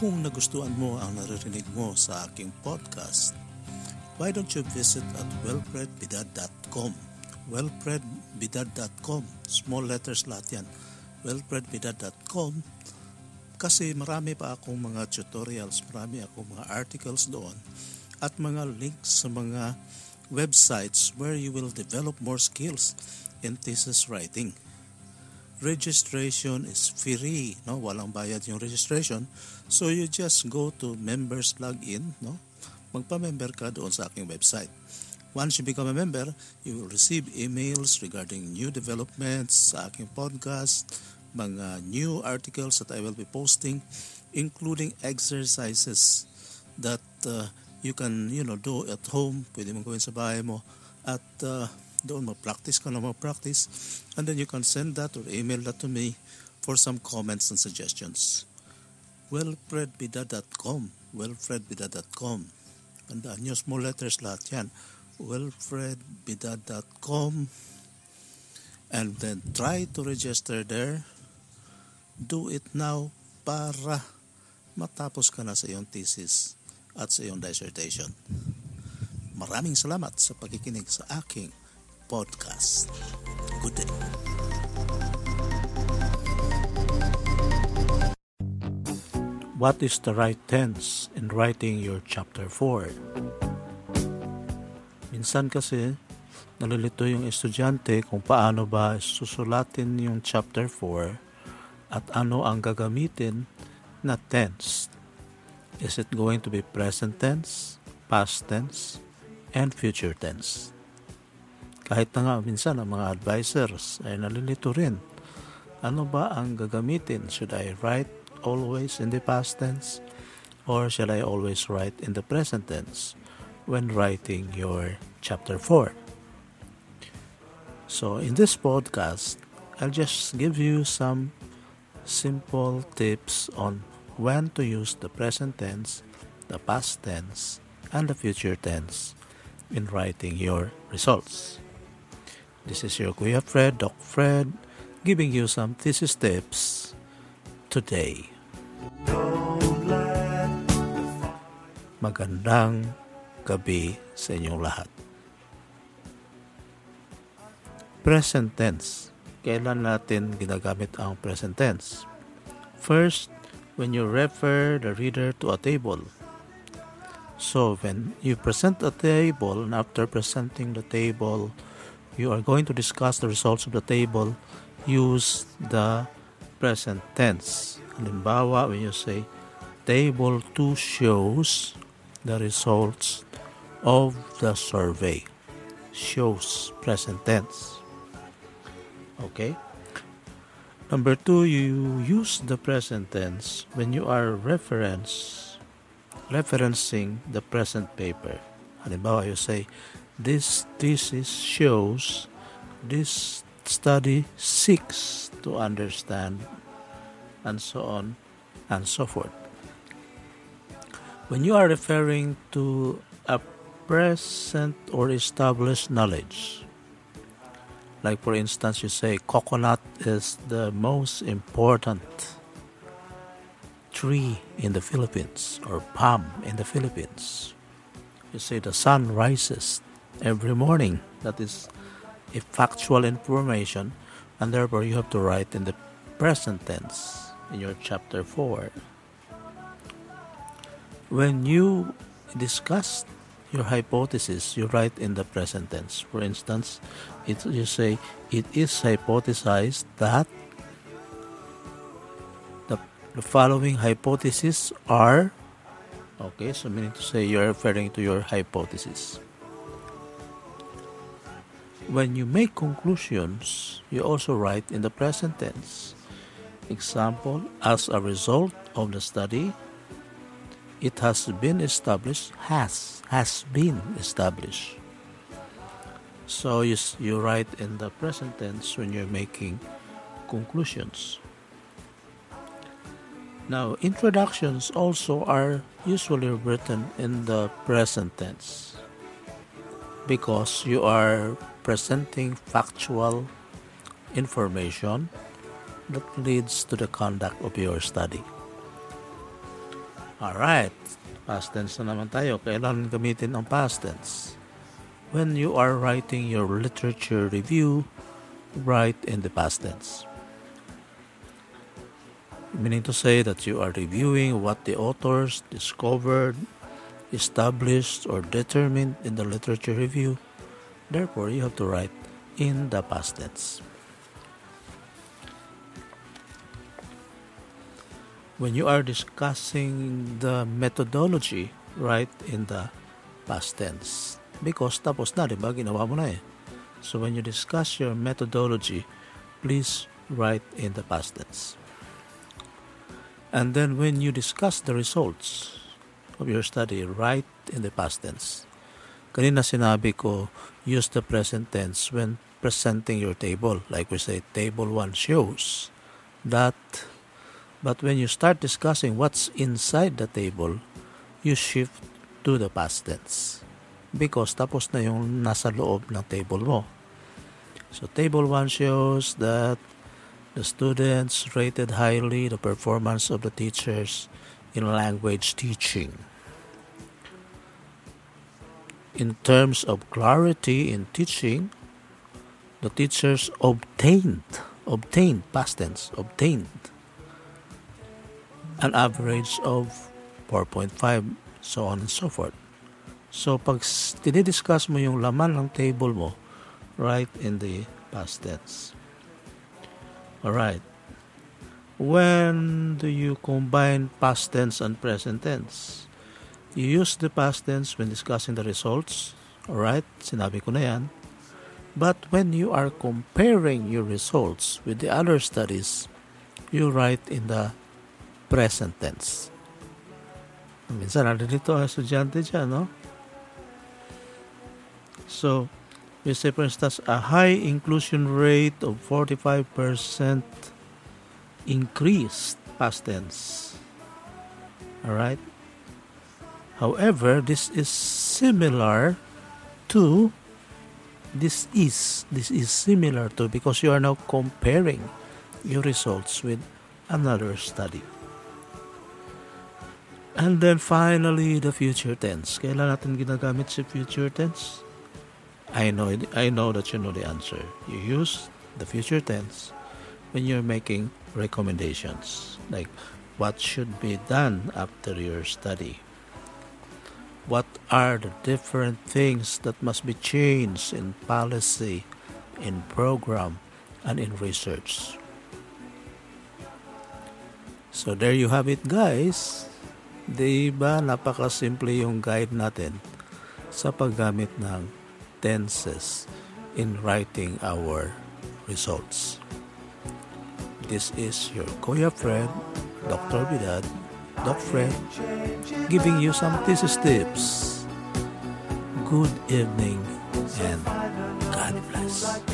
Kung nagustuhan mo ang naririnig mo sa aking podcast, why don't you visit at wellbredbidad.com wellbredbidad.com Small letters lahat yan. wellbredbidad.com kasi marami pa akong mga tutorials, marami akong mga articles doon at mga links sa mga websites where you will develop more skills in thesis writing. Registration is free, no? Walang bayad yung registration. So you just go to members login, no? Magpa-member ka doon sa aking website. Once you become a member, you will receive emails regarding new developments sa aking podcast, mga new articles that I will be posting, including exercises that uh, you can, you know, do at home. Pwede mong gawin sa bahay mo. At uh, doon mag-practice ka na mag-practice. And then you can send that or email that to me for some comments and suggestions. wellfredbida.com wellfredbida.com Tandaan nyo, small letters lahat yan. wellfredbida.com and then try to register there do it now para matapos ka na sa iyong thesis at sa iyong dissertation. Maraming salamat sa pagkikinig sa aking podcast. Good day. What is the right tense in writing your chapter 4? Minsan kasi nalilito yung estudyante kung paano ba susulatin yung chapter 4 at ano ang gagamitin na tense. Is it going to be present tense, past tense, and future tense? Kahit na nga minsan ang mga advisors ay nalilito rin. Ano ba ang gagamitin? Should I write always in the past tense? Or shall I always write in the present tense when writing your chapter 4? So in this podcast, I'll just give you some simple tips on when to use the present tense, the past tense, and the future tense in writing your results. This is your Kuya Fred, Doc Fred, giving you some thesis tips today. Magandang gabi sa inyong lahat. Present tense kailan natin ginagamit ang present tense. First, when you refer the reader to a table. So, when you present a table and after presenting the table, you are going to discuss the results of the table, use the present tense. Halimbawa, when you say, Table 2 shows the results of the survey. Shows present tense. Okay? Number two, you use the present tense when you are reference, referencing the present paper. Halimbawa, you say, this thesis shows this study seeks to understand and so on and so forth. When you are referring to a present or established knowledge, like, for instance, you say coconut is the most important tree in the Philippines or palm in the Philippines. You say the sun rises every morning. That is a factual information, and therefore you have to write in the present tense in your chapter 4. When you discuss your hypothesis, you write in the present tense. For instance, it, you say, it is hypothesized that the, the following hypotheses are, okay, so meaning to say you're referring to your hypothesis. When you make conclusions, you also write in the present tense. Example, as a result of the study, it has been established has has been established so you, you write in the present tense when you're making conclusions now introductions also are usually written in the present tense because you are presenting factual information that leads to the conduct of your study Alright, past tense na naman tayo. Kailan gamitin ang past tense? When you are writing your literature review, write in the past tense. Meaning to say that you are reviewing what the authors discovered, established, or determined in the literature review. Therefore, you have to write in the past tense. When you are discussing the methodology, write in the past tense. Because tapos na, di ba? Ginawa mo na eh. So when you discuss your methodology, please write in the past tense. And then when you discuss the results of your study, write in the past tense. Kanina sinabi ko, use the present tense when presenting your table. Like we say, table 1 shows that. But when you start discussing what's inside the table, you shift to the past tense. Because tapos na yung nasa loob ng table mo. So table 1 shows that the students rated highly the performance of the teachers in language teaching. In terms of clarity in teaching, the teachers obtained, obtained, past tense, obtained an average of 4.5, so on and so forth. So, pag tinidiscuss mo yung laman ng table mo, write in the past tense. Alright. When do you combine past tense and present tense? You use the past tense when discussing the results. Alright, sinabi ko na yan. But when you are comparing your results with the other studies, you write in the present tense. Minsan, nandito ang estudyante dyan, no? So, we say, for instance, a high inclusion rate of 45% increased past tense. All right. However, this is similar to this is this is similar to because you are now comparing your results with another study. And then finally, the future tense. Kailan natin ginagamit si future tense? I know I know that you know the answer. You use the future tense when you're making recommendations, like what should be done after your study. What are the different things that must be changed in policy, in program, and in research? So there you have it guys. Di ba napakasimple yung guide natin sa paggamit ng tenses in writing our results. This is your Kuya Fred, Dr. Bidad, Doc Fred, giving you some thesis tips. Good evening and God bless.